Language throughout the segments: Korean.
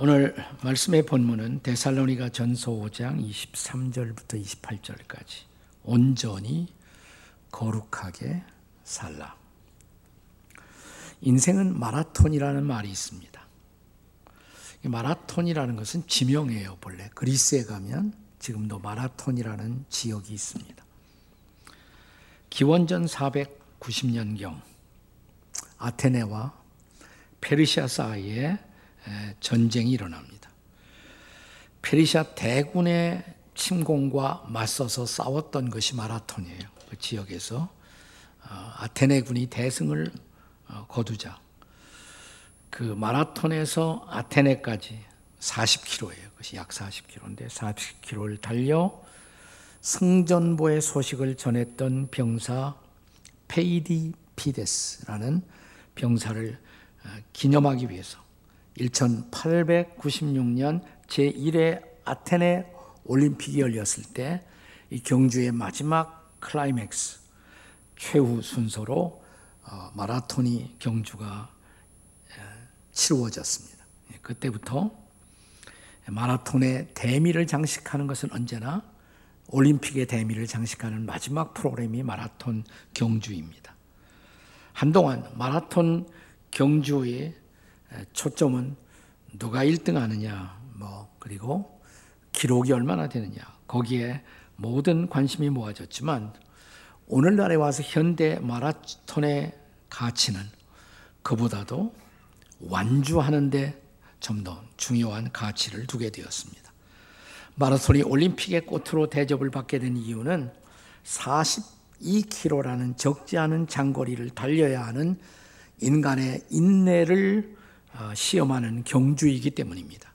오늘 말씀의 본문은 데살로니가 전서 5장 23절부터 28절까지 온전히 거룩하게 살라. 인생은 마라톤이라는 말이 있습니다. 마라톤이라는 것은 지명이에요, 본래. 그리스에 가면 지금도 마라톤이라는 지역이 있습니다. 기원전 490년경 아테네와 페르시아 사이에 전쟁이 일어납니다. 페르시아 대군의 침공과 맞서서 싸웠던 것이 마라톤이에요. 그 지역에서 어, 아테네군이 대승을 어, 거두자 그 마라톤에서 아테네까지 40km예요. 그것이 약 40km인데 40km를 달려 승전보의 소식을 전했던 병사 페이디피데스라는 병사를 어, 기념하기 위해서 1896년 제1회 아테네 올림픽이 열렸을 때 이 경주의 마지막 클라이맥스 최후 순서로 어, 마라톤이 경주가 치루어졌습니다. 예, 그때부터 마라톤의 대미를 장식하는 것은 언제나 올림픽의 대미를 장식하는 마지막 프로그램이 마라톤 경주입니다. 한동안 마라톤 경주의 초점은 누가 1등 하느냐, 뭐, 그리고 기록이 얼마나 되느냐, 거기에 모든 관심이 모아졌지만, 오늘날에 와서 현대 마라톤의 가치는 그보다도 완주하는데 좀 더 중요한 가치를 두게 되었습니다. 마라톤이 올림픽의 꽃으로 대접을 받게 된 이유는 42km라는 적지 않은 장거리를 달려야 하는 인간의 인내를 어, 시험하는 경주이기 때문입니다.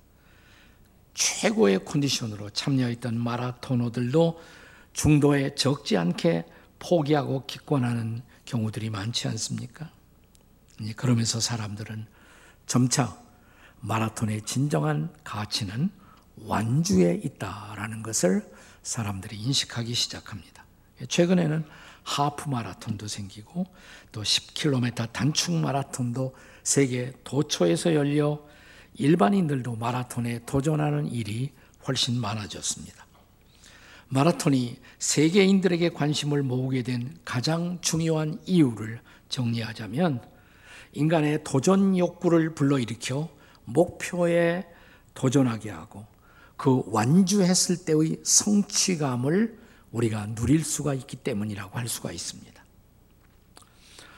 최고의 컨디션으로 참여했던 마라토너들도 중도에 적지 않게 포기하고 기권하는 경우들이 많지 않습니까? 그러면서 사람들은 점차 마라톤의 진정한 가치는 완주에 있다라는 것을 사람들이 인식하기 시작합니다. 최근에는 하프 마라톤도 생기고 또 10km 단축 마라톤도 세계 도처에서 열려 일반인들도 마라톤에 도전하는 일이 훨씬 많아졌습니다. 마라톤이 세계인들에게 관심을 모으게 된 가장 중요한 이유를 정리하자면 인간의 도전 욕구를 불러일으켜 목표에 도전하게 하고 그 완주했을 때의 성취감을 우리가 누릴 수가 있기 때문이라고 할 수가 있습니다.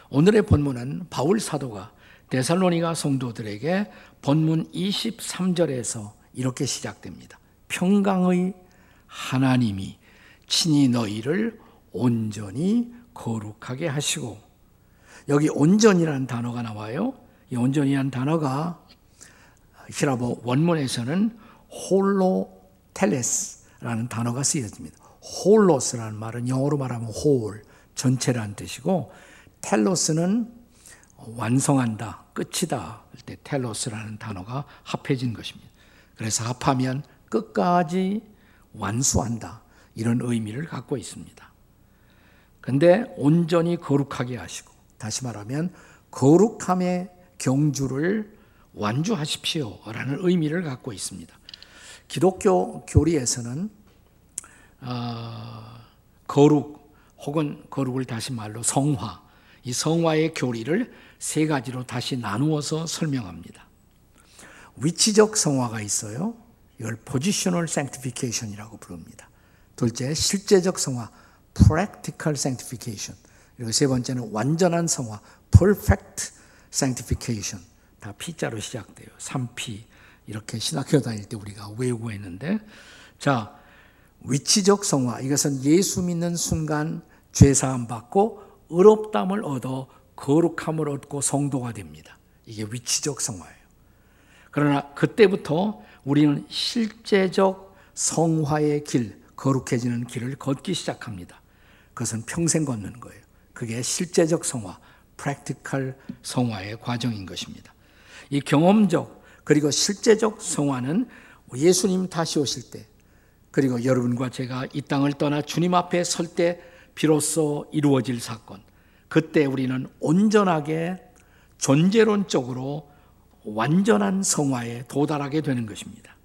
오늘의 본문은 바울 사도가 데살로니가 성도들에게 본문 23절에서 이렇게 시작됩니다. 평강의 하나님이 친히 너희를 온전히 거룩하게 하시고 여기 온전이라는 단어가 나와요. 이 온전이라는 단어가 히라보 원문에서는 홀로 텔레스라는 단어가 쓰여집니다. 홀로스라는 말은 영어로 말하면 홀, 전체라는 뜻이고 텔로스는 완성한다, 끝이다. 때 텔로스라는 단어가 합해진 것입니다. 그래서 합하면 끝까지 완수한다. 이런 의미를 갖고 있습니다. 근데 온전히 거룩하게 하시고 다시 말하면 거룩함의 경주를 완주하십시오라는 의미를 갖고 있습니다. 기독교 교리에서는 어, 거룩 혹은 거룩을 다시 말로 성화, 이 성화의 교리를 세 가지로 다시 나누어서 설명합니다. 위치적 성화가 있어요. 이걸 positional sanctification이라고 부릅니다. 둘째, 실제적 성화, practical sanctification. 그리고 세 번째는 완전한 성화, perfect sanctification. 다 P자로 시작돼요. 3P. 이렇게 신학교 다닐 때 우리가 외우고 했는데, 자, 위치적 성화. 이것은 예수 믿는 순간 죄 사함 받고 의롭담을 얻어 거룩함을 얻고 성도가 됩니다. 이게 위치적 성화예요. 그러나 그때부터 우리는 실제적 성화의 길, 거룩해지는 길을 걷기 시작합니다. 그것은 평생 걷는 거예요. 그게 실제적 성화, 프랙티컬 성화의 과정인 것입니다. 이 경험적 그리고 실제적 성화는 예수님 다시 오실 때 그리고 여러분과 제가 이 땅을 떠나 주님 앞에 설 때 비로소 이루어질 사건. 그때 우리는 온전하게 존재론적으로 완전한 성화에 도달하게 되는 것입니다.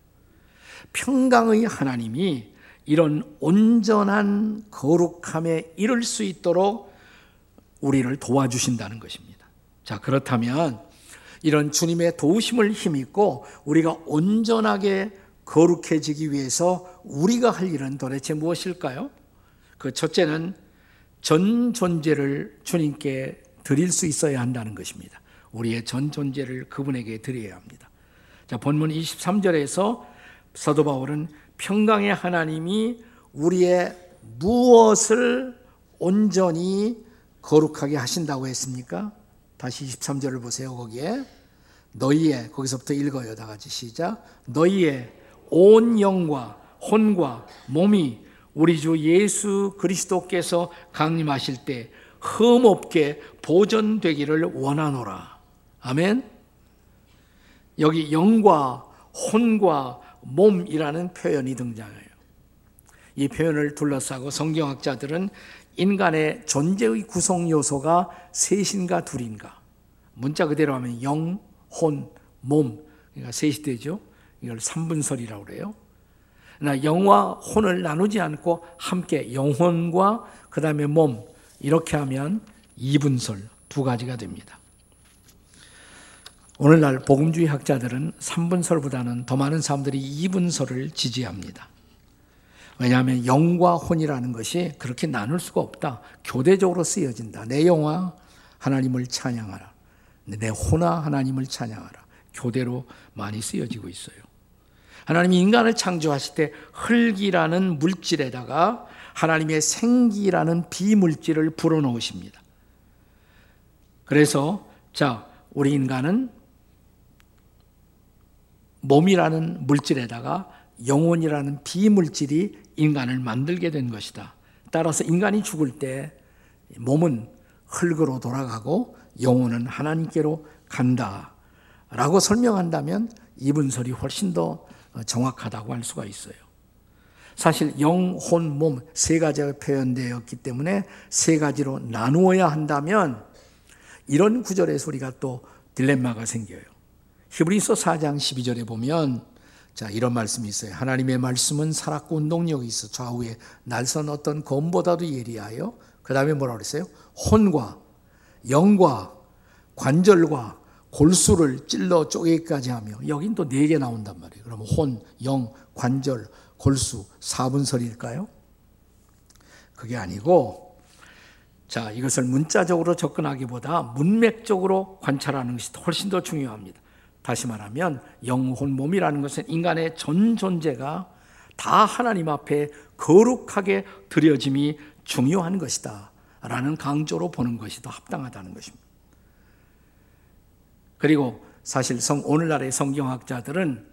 평강의 하나님이 이런 온전한 거룩함에 이를 수 있도록 우리를 도와주신다는 것입니다. 자, 그렇다면 이런 주님의 도우심을 힘입고 우리가 온전하게 거룩해지기 위해서 우리가 할 일은 도대체 무엇일까요? 그 첫째는 전 존재를 주님께 드릴 수 있어야 한다는 것입니다. 우리의 전 존재를 그분에게 드려야 합니다. 자, 본문 23절에서 사도 바울은 평강의 하나님이 우리의 무엇을 온전히 거룩하게 하신다고 했습니까? 다시 23절을 보세요. 거기에 너희의 거기서부터 읽어요. 다 같이 시작. 너희의 온 영과 혼과 몸이 우리 주 예수 그리스도께서 강림하실 때 흠없게 보존되기를 원하노라. 아멘. 여기 영과 혼과 몸이라는 표현이 등장해요. 이 표현을 둘러싸고 성경학자들은 인간의 존재의 구성 요소가 셋인가 둘인가. 문자 그대로 하면 영, 혼, 몸. 그러니까 셋이 되죠. 이걸 3분설이라고 그래요. 나 영과 혼을 나누지 않고 함께 영혼과 그 다음에 몸 이렇게 하면 2분설 두 가지가 됩니다. 오늘날 복음주의 학자들은 3분설보다는 더 많은 사람들이 2분설을 지지합니다. 왜냐하면 영과 혼이라는 것이 그렇게 나눌 수가 없다. 교대적으로 쓰여진다. 내 영화 하나님을 찬양하라. 내 혼아 하나님을 찬양하라. 교대로 많이 쓰여지고 있어요. 하나님이 인간을 창조하실 때 흙이라는 물질에다가 하나님의 생기라는 비물질을 불어넣으십니다. 그래서 자, 우리 인간은 몸이라는 물질에다가 영혼이라는 비물질이 인간을 만들게 된 것이다. 따라서 인간이 죽을 때 몸은 흙으로 돌아가고 영혼은 하나님께로 간다. 라고 설명한다면 이분설이 훨씬 더 정확하다고 할 수가 있어요. 사실 영, 혼, 몸 세 가지가 표현되었기 때문에 세 가지로 나누어야 한다면 이런 구절에서 우리가 또 딜레마가 생겨요. 히브리서 4장 12절에 보면 자 이런 말씀이 있어요. 하나님의 말씀은 살았고 운동력이 있어 좌우에 날선 어떤 검보다도 예리하여 그 다음에 뭐라 그랬어요? 혼과 영과 관절과 골수를 찔러 쪼개기까지 하며 여긴 또 네 개 나온단 말이에요. 그러면 혼, 영, 관절, 골수 4분설일까요? 그게 아니고 자 이것을 문자적으로 접근하기보다 문맥적으로 관찰하는 것이 훨씬 더 중요합니다. 다시 말하면 영혼 몸이라는 것은 인간의 전 존재가 다 하나님 앞에 거룩하게 드려짐이 중요한 것이다. 라는 강조로 보는 것이 더 합당하다는 것입니다. 그리고 사실 성, 오늘날의 성경학자들은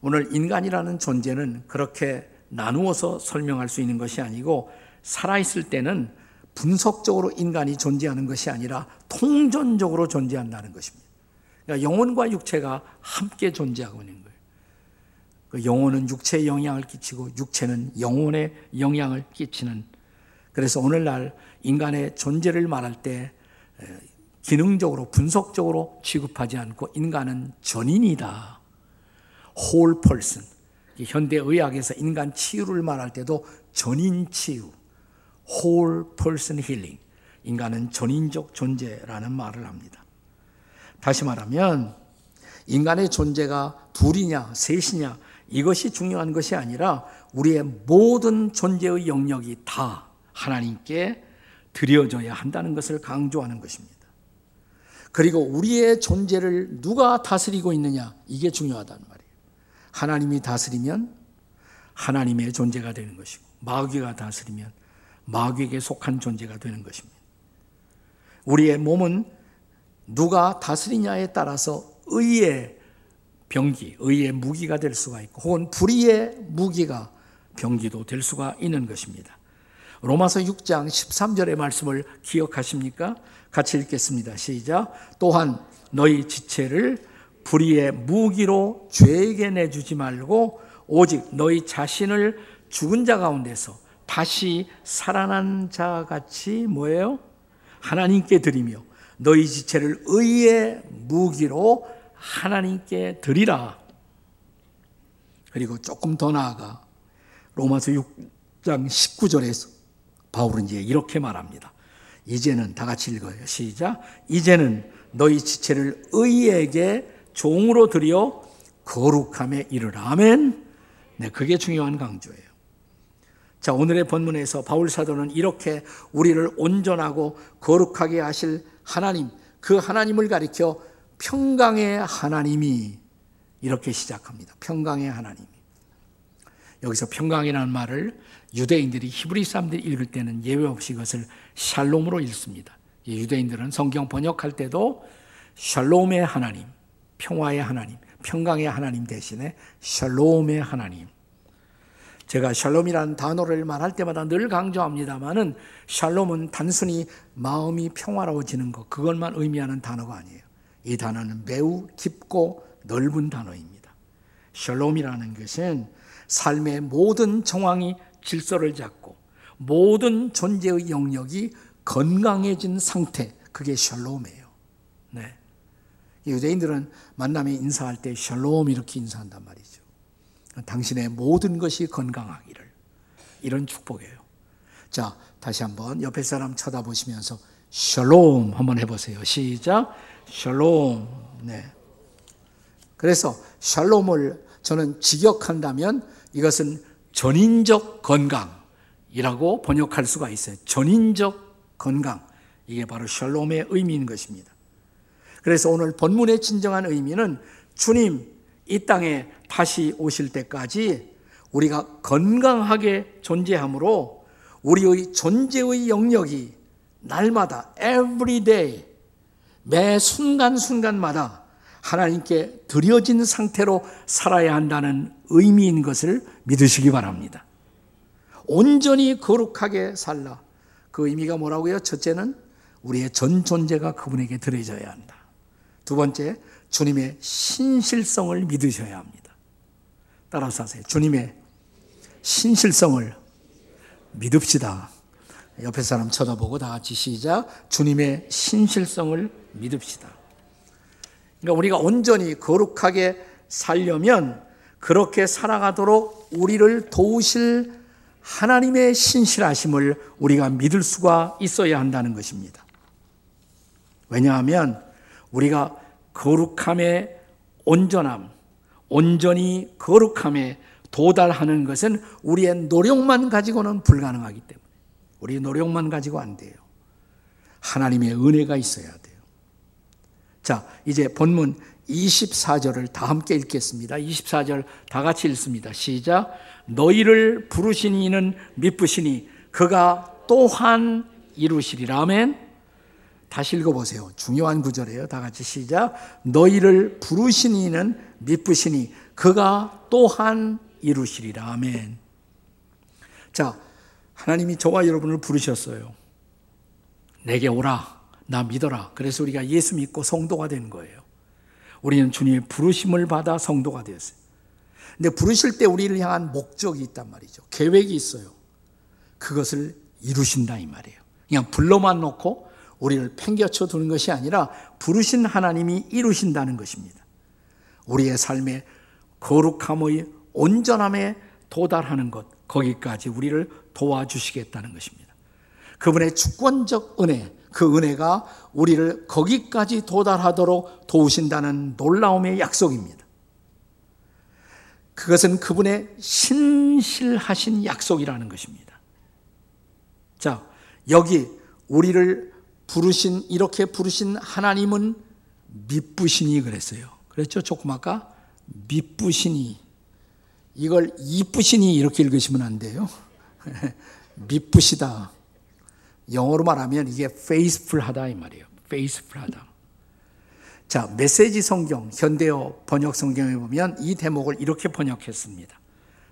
오늘 인간이라는 존재는 그렇게 나누어서 설명할 수 있는 것이 아니고 살아있을 때는 분석적으로 인간이 존재하는 것이 아니라 통전적으로 존재한다는 것입니다. 그러니까 영혼과 육체가 함께 존재하고 있는 거예요. 그 영혼은 육체에 영향을 끼치고 육체는 영혼에 영향을 끼치는 그래서 오늘날 인간의 존재를 말할 때 기능적으로 분석적으로 취급하지 않고 인간은 전인이다. whole person. 현대 의학에서 인간 치유를 말할 때도 전인 치유, whole person healing. 인간은 전인적 존재라는 말을 합니다. 다시 말하면 인간의 존재가 둘이냐, 셋이냐, 이것이 중요한 것이 아니라 우리의 모든 존재의 영역이 다 하나님께 드려져야 한다는 것을 강조하는 것입니다. 그리고 우리의 존재를 누가 다스리고 있느냐, 이게 중요하다는 말이에요. 하나님이 다스리면 하나님의 존재가 되는 것이고, 마귀가 다스리면 마귀에게 속한 존재가 되는 것입니다. 우리의 몸은 누가 다스리냐에 따라서 의의 병기, 의의 무기가 될 수가 있고, 혹은 불의의 무기가 병기도 될 수가 있는 것입니다. 로마서 6장 13절의 말씀을 기억하십니까? 같이 읽겠습니다. 시작. 또한 너희 지체를 불의의 무기로 죄에게 내주지 말고 오직 너희 자신을 죽은 자 가운데서 다시 살아난 자 같이 뭐예요? 하나님께 드리며 너희 지체를 의의 무기로 하나님께 드리라. 그리고 조금 더 나아가 로마서 6장 19절에서 바울은 이제 이렇게 말합니다. 이제는 다 같이 읽어요. 시작. 이제는 너희 지체를 의에게 종으로 드려 거룩함에 이르라. 아멘. 네, 그게 중요한 강조예요. 자, 오늘의 본문에서 바울 사도는 이렇게 우리를 온전하고 거룩하게 하실 하나님, 그 하나님을 가리켜 평강의 하나님이 이렇게 시작합니다. 평강의 하나님이. 여기서 평강이라는 말을 유대인들이 히브리 사람들이 읽을 때는 예외 없이 이것을 샬롬으로 읽습니다. 유대인들은 성경 번역할 때도 샬롬의 하나님, 평화의 하나님, 평강의 하나님 대신에 샬롬의 하나님. 제가 샬롬이라는 단어를 말할 때마다 늘 강조합니다만은 샬롬은 단순히 마음이 평화로워지는 것 그것만 의미하는 단어가 아니에요. 이 단어는 매우 깊고 넓은 단어입니다. 샬롬이라는 것은 삶의 모든 정황이 질서를 잡고 모든 존재의 영역이 건강해진 상태 그게 샬롬이에요. 네. 유대인들은 만남에 인사할 때 샬롬 이렇게 인사한단 말이죠. 당신의 모든 것이 건강하기를 이런 축복이에요. 자, 다시 한번 옆에 사람 쳐다보시면서 샬롬 한번 해보세요. 시작. 샬롬. 네. 그래서 샬롬을 저는 직역한다면 이것은 전인적 건강이라고 번역할 수가 있어요. 전인적 건강. 이게 바로 샬롬의 의미인 것입니다. 그래서 오늘 본문의 진정한 의미는 주님 이 땅에 다시 오실 때까지 우리가 건강하게 존재하므로 우리의 존재의 영역이 날마다 every day 매 순간순간마다 하나님께 드려진 상태로 살아야 한다는 의미인 것을 믿으시기 바랍니다. 온전히 거룩하게 살라. 그 의미가 뭐라고요? 첫째는 우리의 전 존재가 그분에게 드려져야 한다. 두 번째, 주님의 신실성을 믿으셔야 합니다. 따라서 하세요. 주님의 신실성을 믿읍시다. 옆에 사람 쳐다보고 다 같이 시작. 주님의 신실성을 믿읍시다. 그러니까 우리가 온전히 거룩하게 살려면 그렇게 살아가도록 우리를 도우실 하나님의 신실하심을 우리가 믿을 수가 있어야 한다는 것입니다. 왜냐하면 우리가 거룩함의 온전함, 온전히 거룩함에 도달하는 것은 우리의 노력만 가지고는 불가능하기 때문에 우리의 노력만 가지고 안 돼요. 하나님의 은혜가 있어야 돼요. 자, 이제 본문 24절을 다 함께 읽겠습니다. 24절 다 같이 읽습니다. 시작. 너희를 부르신 이는 미쁘시니 그가 또한 이루시리라. 아멘. 다시 읽어보세요. 중요한 구절이에요. 다 같이 시작. 너희를 부르신 이는 미쁘시니 그가 또한 이루시리라. 아멘. 자, 하나님이 저와 여러분을 부르셨어요. 내게 오라. 나 믿어라. 그래서 우리가 예수 믿고 성도가 된 거예요. 우리는 주님의 부르심을 받아 성도가 되었어요. 근데 부르실 때 우리를 향한 목적이 있단 말이죠. 계획이 있어요. 그것을 이루신다 이 말이에요. 그냥 불러만 놓고 우리를 팽겨쳐 두는 것이 아니라 부르신 하나님이 이루신다는 것입니다. 우리의 삶의 거룩함의 온전함에 도달하는 것, 거기까지 우리를 도와주시겠다는 것입니다. 그분의 주권적 은혜, 그 은혜가 우리를 거기까지 도달하도록 도우신다는 놀라움의 약속입니다. 그것은 그분의 신실하신 약속이라는 것입니다. 자, 여기 우리를 부르신 이렇게 부르신 하나님은 미쁘시니 그랬어요. 그랬죠? 조금 아까 미쁘시니 이걸 이쁘시니 이렇게 읽으시면 안 돼요. 미쁘시다. 영어로 말하면 이게 faithful하다 이 말이에요. faithful하다. 자, 메시지 성경 현대어 번역 성경에 보면 이 대목을 이렇게 번역했습니다.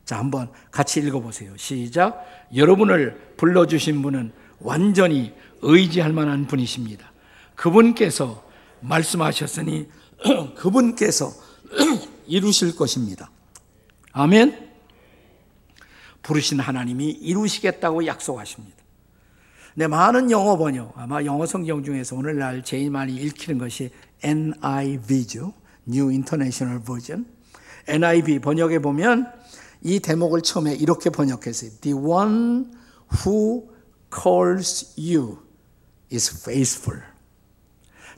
자, 한번 같이 읽어 보세요. 시작. 여러분을 불러 주신 분은 완전히 의지할 만한 분이십니다. 그분께서 말씀하셨으니 그분께서 이루실 것입니다. 아멘. 부르신 하나님이 이루시겠다고 약속하십니다. 네, 많은 영어 번역, 아마 영어 성경 중에서 오늘날 제일 많이 읽히는 것이 NIV죠. New International Version. NIV 번역에 보면 이 대목을 처음에 이렇게 번역했어요. The one who calls you is faithful.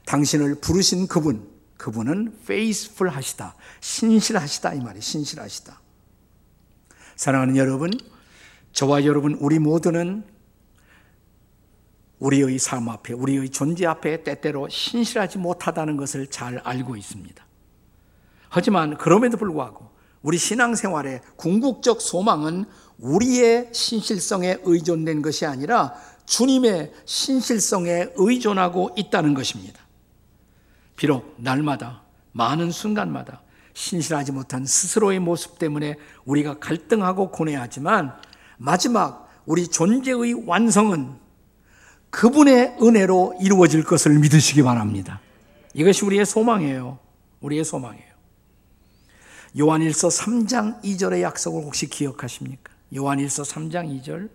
당신을 부르신 그분, 그분은 faithful 하시다. 신실하시다. 이 말이 신실하시다. 사랑하는 여러분, 저와 여러분, 우리 모두는 우리의 삶 앞에, 우리의 존재 앞에 때때로 신실하지 못하다는 것을 잘 알고 있습니다. 하지만 그럼에도 불구하고 우리 신앙생활의 궁극적 소망은 우리의 신실성에 의존된 것이 아니라 주님의 신실성에 의존하고 있다는 것입니다. 비록 날마다 많은 순간마다 신실하지 못한 스스로의 모습 때문에 우리가 갈등하고 고뇌하지만 마지막 우리 존재의 완성은 그분의 은혜로 이루어질 것을 믿으시기 바랍니다. 이것이 우리의 소망이에요. 우리의 소망이에요. 요한일서 3장 2절의 약속을 혹시 기억하십니까? 요한일서 3장 2절.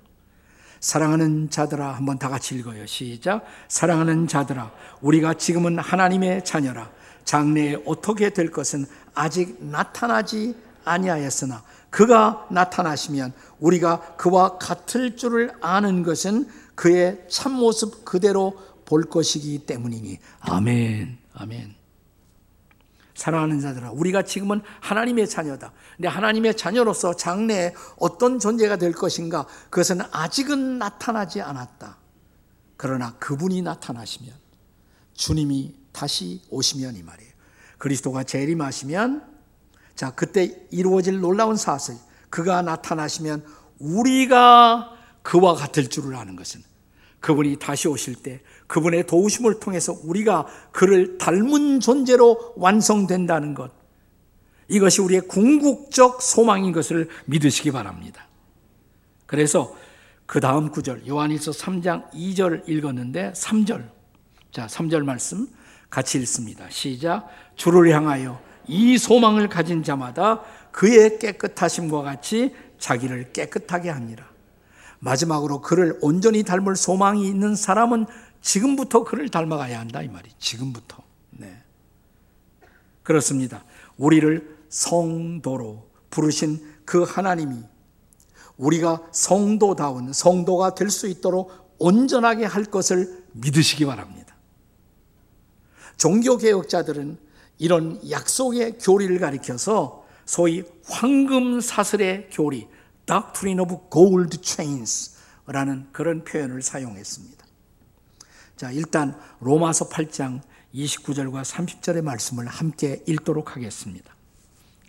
사랑하는 자들아 한번 다 같이 읽어요. 시작. 사랑하는 자들아 우리가 지금은 하나님의 자녀라. 장래에 어떻게 될 것은 아직 나타나지 아니하였으나 그가 나타나시면 우리가 그와 같을 줄을 아는 것은 그의 참모습 그대로 볼 것이기 때문이니. 아멘. 아멘. 사랑하는 자들아, 우리가 지금은 하나님의 자녀다. 근데 하나님의 자녀로서 장래에 어떤 존재가 될 것인가? 그것은 아직은 나타나지 않았다. 그러나 그분이 나타나시면, 주님이 다시 오시면 이 말이에요. 그리스도가 재림하시면, 자, 그때 이루어질 놀라운 사실, 그가 나타나시면 우리가 그와 같을 줄을 아는 것은 그분이 다시 오실 때 그분의 도우심을 통해서 우리가 그를 닮은 존재로 완성된다는 것. 이것이 우리의 궁극적 소망인 것을 믿으시기 바랍니다. 그래서 그 다음 구절, 요한일서 3장 2절 읽었는데 3절. 자, 3절 말씀 같이 읽습니다. 시작. 주를 향하여 이 소망을 가진 자마다 그의 깨끗하심과 같이 자기를 깨끗하게 합니다. 마지막으로 그를 온전히 닮을 소망이 있는 사람은 지금부터 그를 닮아가야 한다 이 말이. 지금부터. 네. 그렇습니다. 우리를 성도로 부르신 그 하나님이 우리가 성도다운 성도가 될 수 있도록 온전하게 할 것을 믿으시기 바랍니다. 종교 개혁자들은 이런 약속의 교리를 가리켜서 소위 황금 사슬의 교리, Doctrine of Gold Chains라는 그런 표현을 사용했습니다. 자, 일단 로마서 8장 29절과 30절의 말씀을 함께 읽도록 하겠습니다.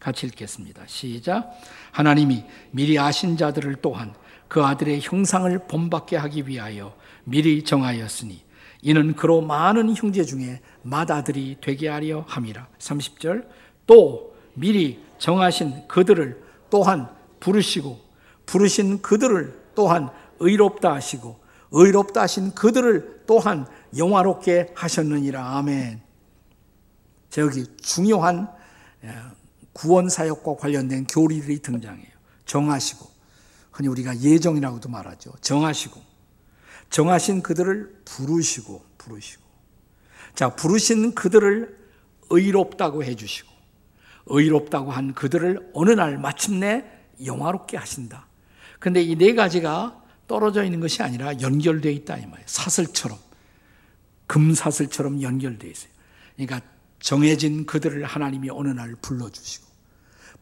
같이 읽겠습니다. 시작. 하나님이 미리 아신 자들을 또한 그 아들의 형상을 본받게 하기 위하여 미리 정하였으니 이는 그로 많은 형제 중에 맏아들이 되게 하려 함이라. 30절. 또 미리 정하신 그들을 또한 부르시고 부르신 그들을 또한 의롭다 하시고 의롭다 하신 그들을 또한 영화롭게 하셨느니라. 아멘. 저기 중요한 예, 구원 사역과 관련된 교리들이 등장해요. 정하시고 흔히 우리가 예정이라고도 말하죠. 정하시고 정하신 그들을 부르시고 부르시고 자 부르신 그들을 의롭다고 해 주시고 의롭다고 한 그들을 어느 날 마침내 영화롭게 하신다. 근데 이 네 가지가 떨어져 있는 것이 아니라 연결되어 있다 이 말이에요. 사슬처럼 금사슬처럼 연결되어 있어요. 그러니까 정해진 그들을 하나님이 어느 날 불러주시고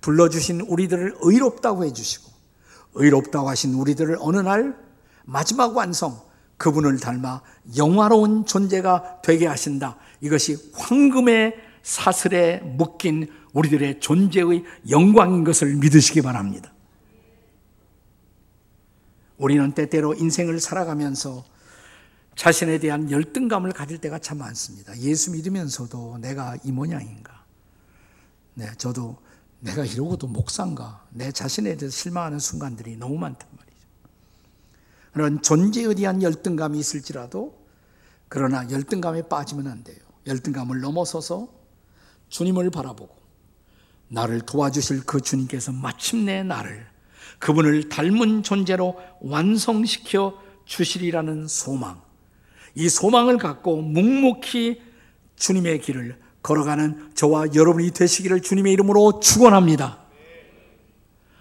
불러주신 우리들을 의롭다고 해주시고 의롭다고 하신 우리들을 어느 날 마지막 완성 그분을 닮아 영화로운 존재가 되게 하신다. 이것이 황금의 사슬에 묶인 우리들의 존재의 영광인 것을 믿으시기 바랍니다. 우리는 때때로 인생을 살아가면서 자신에 대한 열등감을 가질 때가 참 많습니다. 예수 믿으면서도 내가 이 모양인가? 네, 저도 내가 이러고도 목사인가? 내 자신에 대해서 실망하는 순간들이 너무 많단 말이죠. 그런 존재에 대한 열등감이 있을지라도 그러나 열등감에 빠지면 안 돼요. 열등감을 넘어서서 주님을 바라보고 나를 도와주실 그 주님께서 마침내 나를 그분을 닮은 존재로 완성시켜 주시리라는 소망. 이 소망을 갖고 묵묵히 주님의 길을 걸어가는 저와 여러분이 되시기를 주님의 이름으로 축원합니다.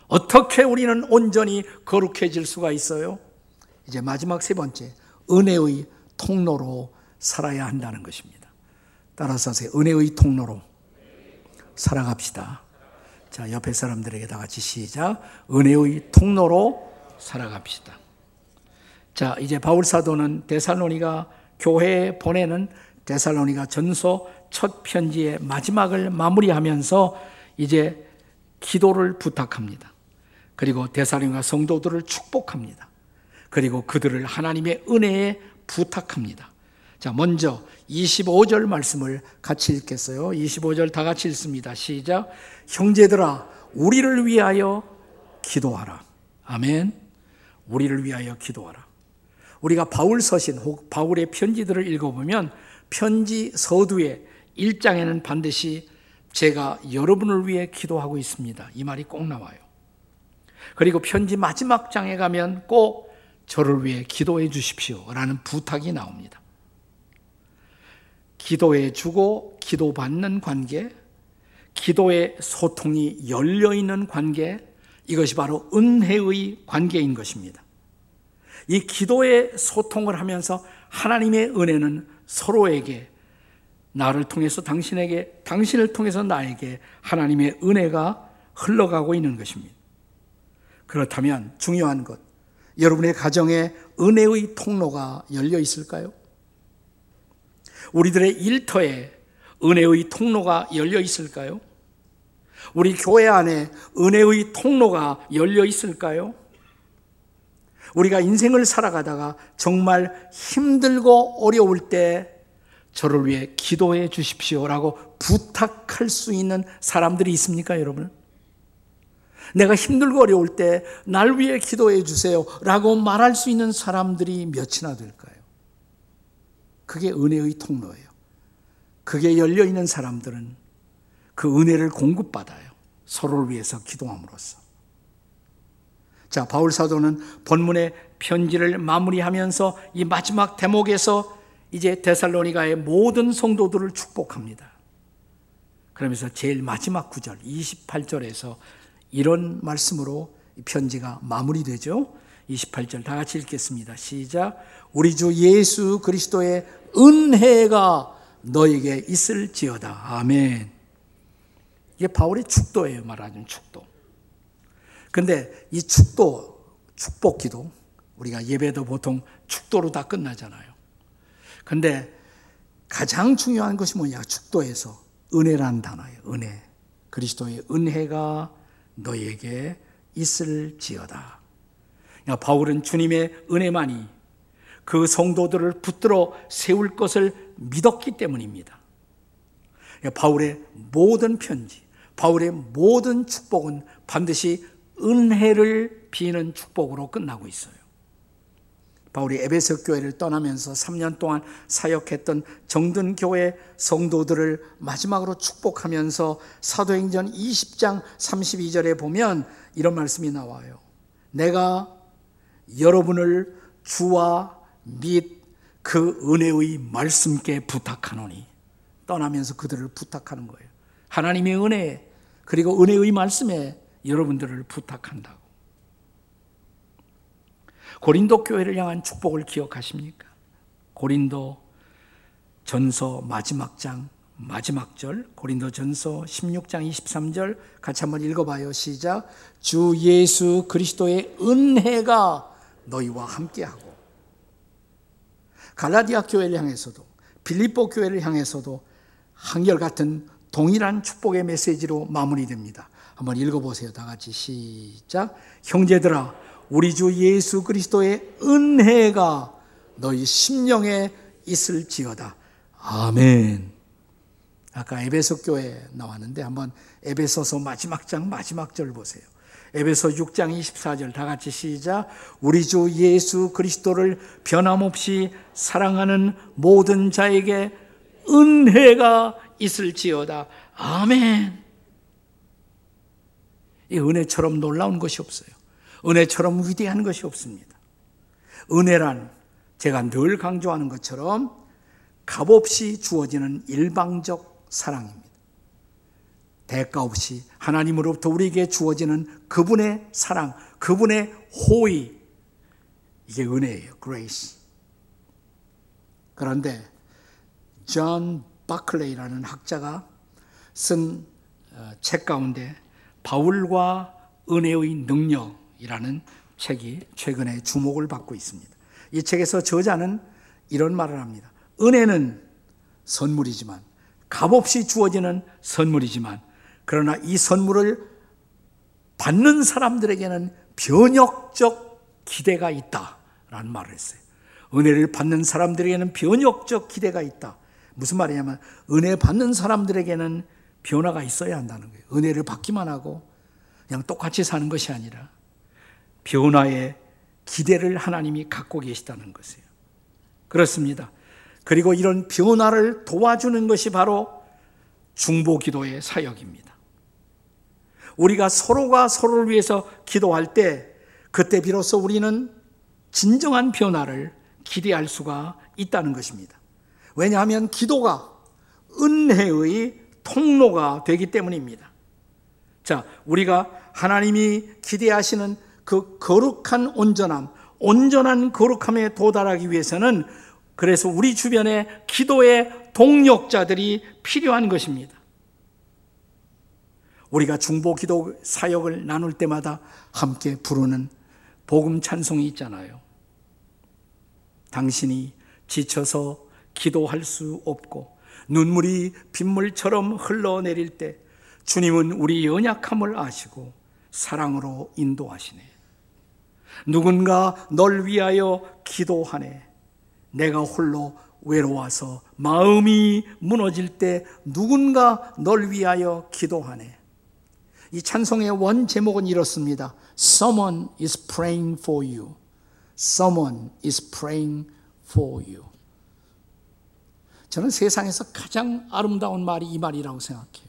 어떻게 우리는 온전히 거룩해질 수가 있어요? 이제 마지막 세 번째, 은혜의 통로로 살아야 한다는 것입니다. 따라서 하세요. 은혜의 통로로 살아갑시다. 자, 옆에 사람들에게 다 같이 시작. 은혜의 통로로 살아갑시다. 자, 이제 바울 사도는 데살로니가 교회에 보내는 데살로니가 전서 첫 편지의 마지막을 마무리하면서 이제 기도를 부탁합니다. 그리고 데살로니가 성도들을 축복합니다. 그리고 그들을 하나님의 은혜에 부탁합니다. 자, 먼저 25절 말씀을 같이 읽겠어요. 25절 다 같이 읽습니다. 시작. 형제들아, 우리를 위하여 기도하라. 아멘. 우리를 위하여 기도하라. 우리가 바울 서신 혹 바울의 편지들을 읽어보면 편지 서두에 1장에는 반드시 제가 여러분을 위해 기도하고 있습니다. 이 말이 꼭 나와요. 그리고 편지 마지막 장에 가면 꼭 저를 위해 기도해 주십시오. 라는 부탁이 나옵니다. 기도해 주고 기도받는 관계, 기도의 소통이 열려 있는 관계, 이것이 바로 은혜의 관계인 것입니다. 이 기도의 소통을 하면서 하나님의 은혜는 서로에게 나를 통해서 당신에게, 당신을 통해서 나에게 하나님의 은혜가 흘러가고 있는 것입니다. 그렇다면 중요한 것, 여러분의 가정에 은혜의 통로가 열려 있을까요? 우리들의 일터에 은혜의 통로가 열려 있을까요? 우리 교회 안에 은혜의 통로가 열려 있을까요? 우리가 인생을 살아가다가 정말 힘들고 어려울 때 저를 위해 기도해 주십시오라고 부탁할 수 있는 사람들이 있습니까, 여러분? 내가 힘들고 어려울 때 날 위해 기도해 주세요 라고 말할 수 있는 사람들이 몇이나 될까요? 그게 은혜의 통로예요. 그게 열려 있는 사람들은 그 은혜를 공급받아요. 서로를 위해서 기도함으로써. 자, 바울 사도는 본문의 편지를 마무리하면서 이 마지막 대목에서 이제 데살로니가의 모든 성도들을 축복합니다. 그러면서 제일 마지막 구절 28절에서 이런 말씀으로 편지가 마무리되죠. 28절 다 같이 읽겠습니다. 시작. 우리 주 예수 그리스도의 은혜가 너에게 있을지어다. 아멘. 이게 바울의 축도예요. 말하는 축도. 근데 이 축도, 축복 기도, 우리가 예배도 보통 축도로 다 끝나잖아요. 근데 가장 중요한 것이 뭐냐? 축도에서 은혜란 단어예요. 은혜. 그리스도의 은혜가 너에게 있을지어다. 그러니까 바울은 주님의 은혜만이 그 성도들을 붙들어 세울 것을 믿었기 때문입니다. 바울의 모든 편지, 바울의 모든 축복은 반드시 은혜를 비는 축복으로 끝나고 있어요. 바울이 에베소 교회를 떠나면서 3년 동안 사역했던 정든 교회 성도들을 마지막으로 축복하면서 사도행전 20장 32절에 보면 이런 말씀이 나와요. 내가 여러분을 주와 및 그 은혜의 말씀께 부탁하노니 떠나면서 그들을 부탁하는 거예요. 하나님의 은혜 그리고 은혜의 말씀에 여러분들을 부탁한다고. 고린도 교회를 향한 축복을 기억하십니까? 고린도 전서 마지막 장 마지막 절 고린도 전서 16장 23절 같이 한번 읽어봐요. 시작. 주 예수 그리스도의 은혜가 너희와 함께하고 갈라디아 교회를 향해서도 빌립보 교회를 향해서도 한결같은 동일한 축복의 메시지로 마무리됩니다. 한번 읽어보세요. 다 같이 시작. 형제들아, 우리 주 예수 그리스도의 은혜가 너희 심령에 있을지어다. 아멘. 아까 에베소 교회 나왔는데 한번 에베소서 마지막 장 마지막 절 보세요. 에베소 6장 24절 다 같이 시작. 우리 주 예수 그리스도를 변함없이 사랑하는 모든 자에게 은혜가 있을지어다. 아멘. 이 은혜처럼 놀라운 것이 없어요. 은혜처럼 위대한 것이 없습니다. 은혜란 제가 늘 강조하는 것처럼 값없이 주어지는 일방적 사랑입니다. 대가 없이 하나님으로부터 우리에게 주어지는 그분의 사랑, 그분의 호의, 이게 은혜예요. grace. 그런데 존 바클레이라는 학자가 쓴책 어, 가운데 바울과 은혜의 능력이라는 책이 최근에 주목을 받고 있습니다. 이 책에서 저자는 이런 말을 합니다. 은혜는 선물이지만 값없이 주어지는 선물이지만 그러나 이 선물을 받는 사람들에게는 변혁적 기대가 있다라는 말을 했어요. 은혜를 받는 사람들에게는 변혁적 기대가 있다. 무슨 말이냐면 은혜 받는 사람들에게는 변화가 있어야 한다는 거예요. 은혜를 받기만 하고 그냥 똑같이 사는 것이 아니라 변화의 기대를 하나님이 갖고 계시다는 것이에요. 그렇습니다. 그리고 이런 변화를 도와주는 것이 바로 중보 기도의 사역입니다. 우리가 서로가 서로를 위해서 기도할 때 그때 비로소 우리는 진정한 변화를 기대할 수가 있다는 것입니다. 왜냐하면 기도가 은혜의 통로가 되기 때문입니다. 자, 우리가 하나님이 기대하시는 그 거룩한 온전함, 온전한 거룩함에 도달하기 위해서는 그래서 우리 주변에 기도의 동력자들이 필요한 것입니다. 우리가 중보 기도 사역을 나눌 때마다 함께 부르는 복음 찬송이 있잖아요. 당신이 지쳐서 기도할 수 없고 눈물이 빗물처럼 흘러내릴 때 주님은 우리 연약함을 아시고 사랑으로 인도하시네. 누군가 널 위하여 기도하네. 내가 홀로 외로워서 마음이 무너질 때 누군가 널 위하여 기도하네. 이 찬송의 원 제목은 이렇습니다. Someone is praying for you. Someone is praying for you. 저는 세상에서 가장 아름다운 말이 이 말이라고 생각해요.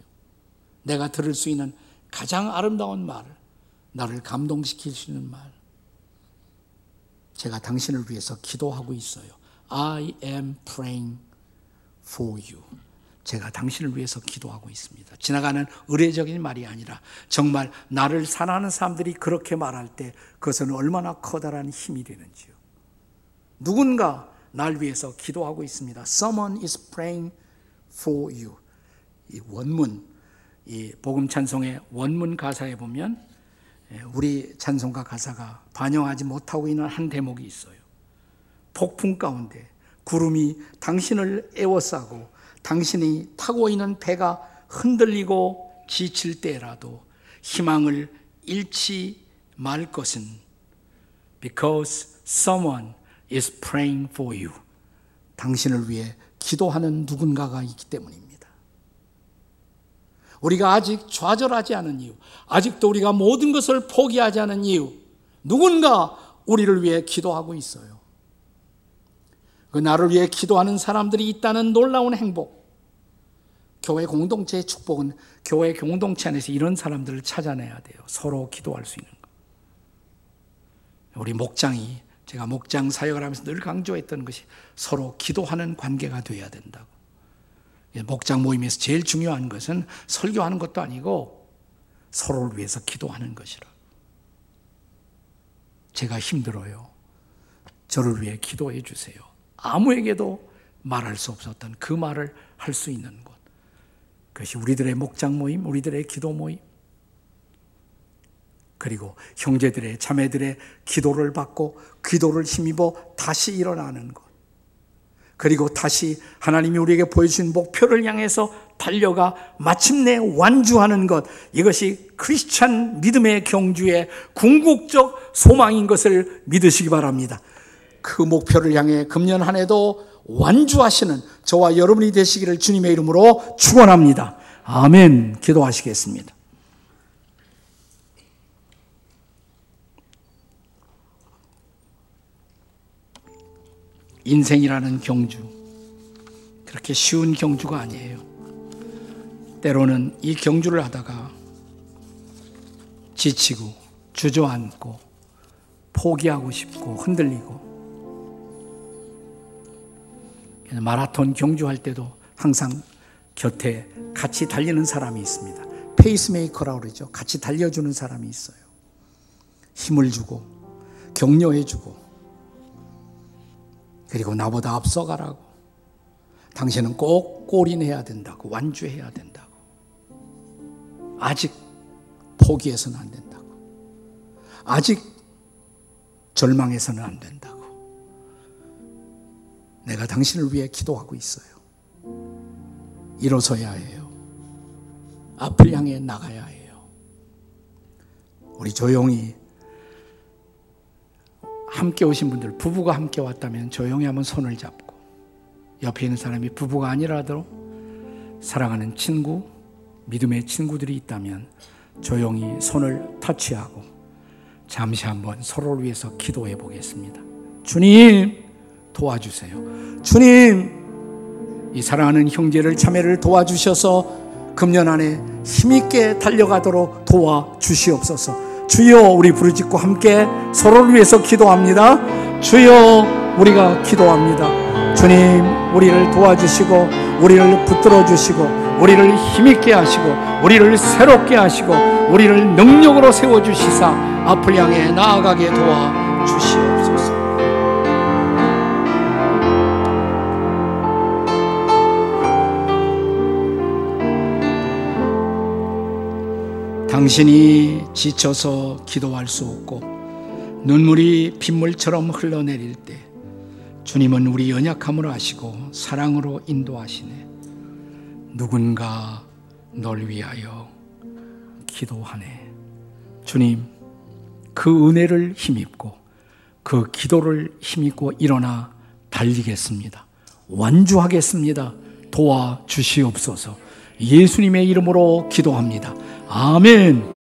내가 들을 수 있는 가장 아름다운 말, 나를 있는 말. 제가 당신을 위해서 기도하고 있어요. I am praying for you. 제가 당신을 위해서 기도하고 있습니다. 지나가는 의례적인 말이 아니라 정말 나를 사랑하는 사람들이 그렇게 말할 때 그것은 얼마나 커다란 힘이 되는지요. 누군가 날 위해서 기도하고 있습니다. Someone is praying for you. 이 원문, 이 복음 찬송의 원문 가사에 보면 예, 우리 찬송가 가사가 반영하지 못하고 있는 한 대목이 있어요. 폭풍 가운데 구름이 당신을 에워싸고 당신이 타고 있는 배가 흔들리고 지칠 때라도 희망을 잃지 말 것은 because someone is praying for you. 당신을 위해 기도하는 누군가가 있기 때문입니다. 우리가 아직 좌절하지 않은 이유, 아직도 우리가 모든 것을 포기하지 않은 이유, 누군가 우리를 위해 기도하고 있어요. 그 나를 위해 기도하는 사람들이 있다는 놀라운 행복. 교회 공동체의 축복은 교회 공동체 안에서 이런 사람들을 찾아내야 돼요. 서로 기도할 수 있는 것. 우리 목장이 제가 목장 사역을 하면서 늘 강조했던 것이 서로 기도하는 관계가 되어야 된다고. 목장 모임에서 제일 중요한 것은 설교하는 것도 아니고 서로를 위해서 기도하는 것이라. 제가 힘들어요. 저를 위해 기도해 주세요. 아무에게도 말할 수 없었던 그 말을 할 수 있는 것. 그것이 우리들의 목장 모임, 우리들의 기도 모임. 그리고 형제들의 자매들의 기도를 받고 기도를 힘입어 다시 일어나는 것. 그리고 다시 하나님이 우리에게 보여주신 목표를 향해서 달려가 마침내 완주하는 것. 이것이 크리스찬 믿음의 경주의 궁극적 소망인 것을 믿으시기 바랍니다. 그 목표를 향해 금년 한 해도 완주하시는 저와 여러분이 되시기를 주님의 이름으로 축원합니다. 아멘. 기도하시겠습니다. 인생이라는 경주. 그렇게 쉬운 경주가 아니에요. 때로는 이 경주를 하다가 지치고 주저앉고 포기하고 싶고 흔들리고 마라톤 경주할 때도 항상 곁에 같이 달리는 사람이 있습니다. 페이스메이커라고 그러죠. 같이 달려주는 사람이 있어요. 힘을 주고, 격려해주고, 그리고 나보다 앞서가라고. 당신은 꼭 골인해야 된다고, 완주해야 된다고. 아직 포기해서는 안 된다고. 아직 절망해서는 안 된다고. 내가 당신을 위해 기도하고 있어요. 일어서야 해요. 앞을 향해 나가야 해요. 우리 조용히 함께 오신 분들, 부부가 함께 왔다면 조용히 한번 손을 잡고 옆에 있는 사람이 부부가 아니라도 사랑하는 친구, 믿음의 친구들이 있다면 조용히 손을 터치하고 잠시 한번 서로를 위해서 기도해 보겠습니다. 주님, 도와주세요. 주님, 이 사랑하는 형제를 자매를 도와주셔서 금년 안에 힘있게 달려가도록 도와주시옵소서. 주여, 우리 부르짖고 함께 서로를 위해서 기도합니다. 주여, 우리가 기도합니다. 주님, 우리를 도와주시고, 우리를 붙들어 주시고, 우리를 힘있게 하시고, 우리를 새롭게 하시고, 우리를 능력으로 세워 주시사 앞을 향해 나아가게 도와 주시옵소서. 당신이 지쳐서 기도할 수 없고 눈물이 빗물처럼 흘러내릴 때 주님은 우리 연약함을 아시고 사랑으로 인도하시네. 누군가 널 위하여 기도하네. 주님, 그 은혜를 힘입고 그 기도를 힘입고 일어나 달리겠습니다. 완주하겠습니다. 도와 주시옵소서. 예수님의 이름으로 기도합니다. 아멘.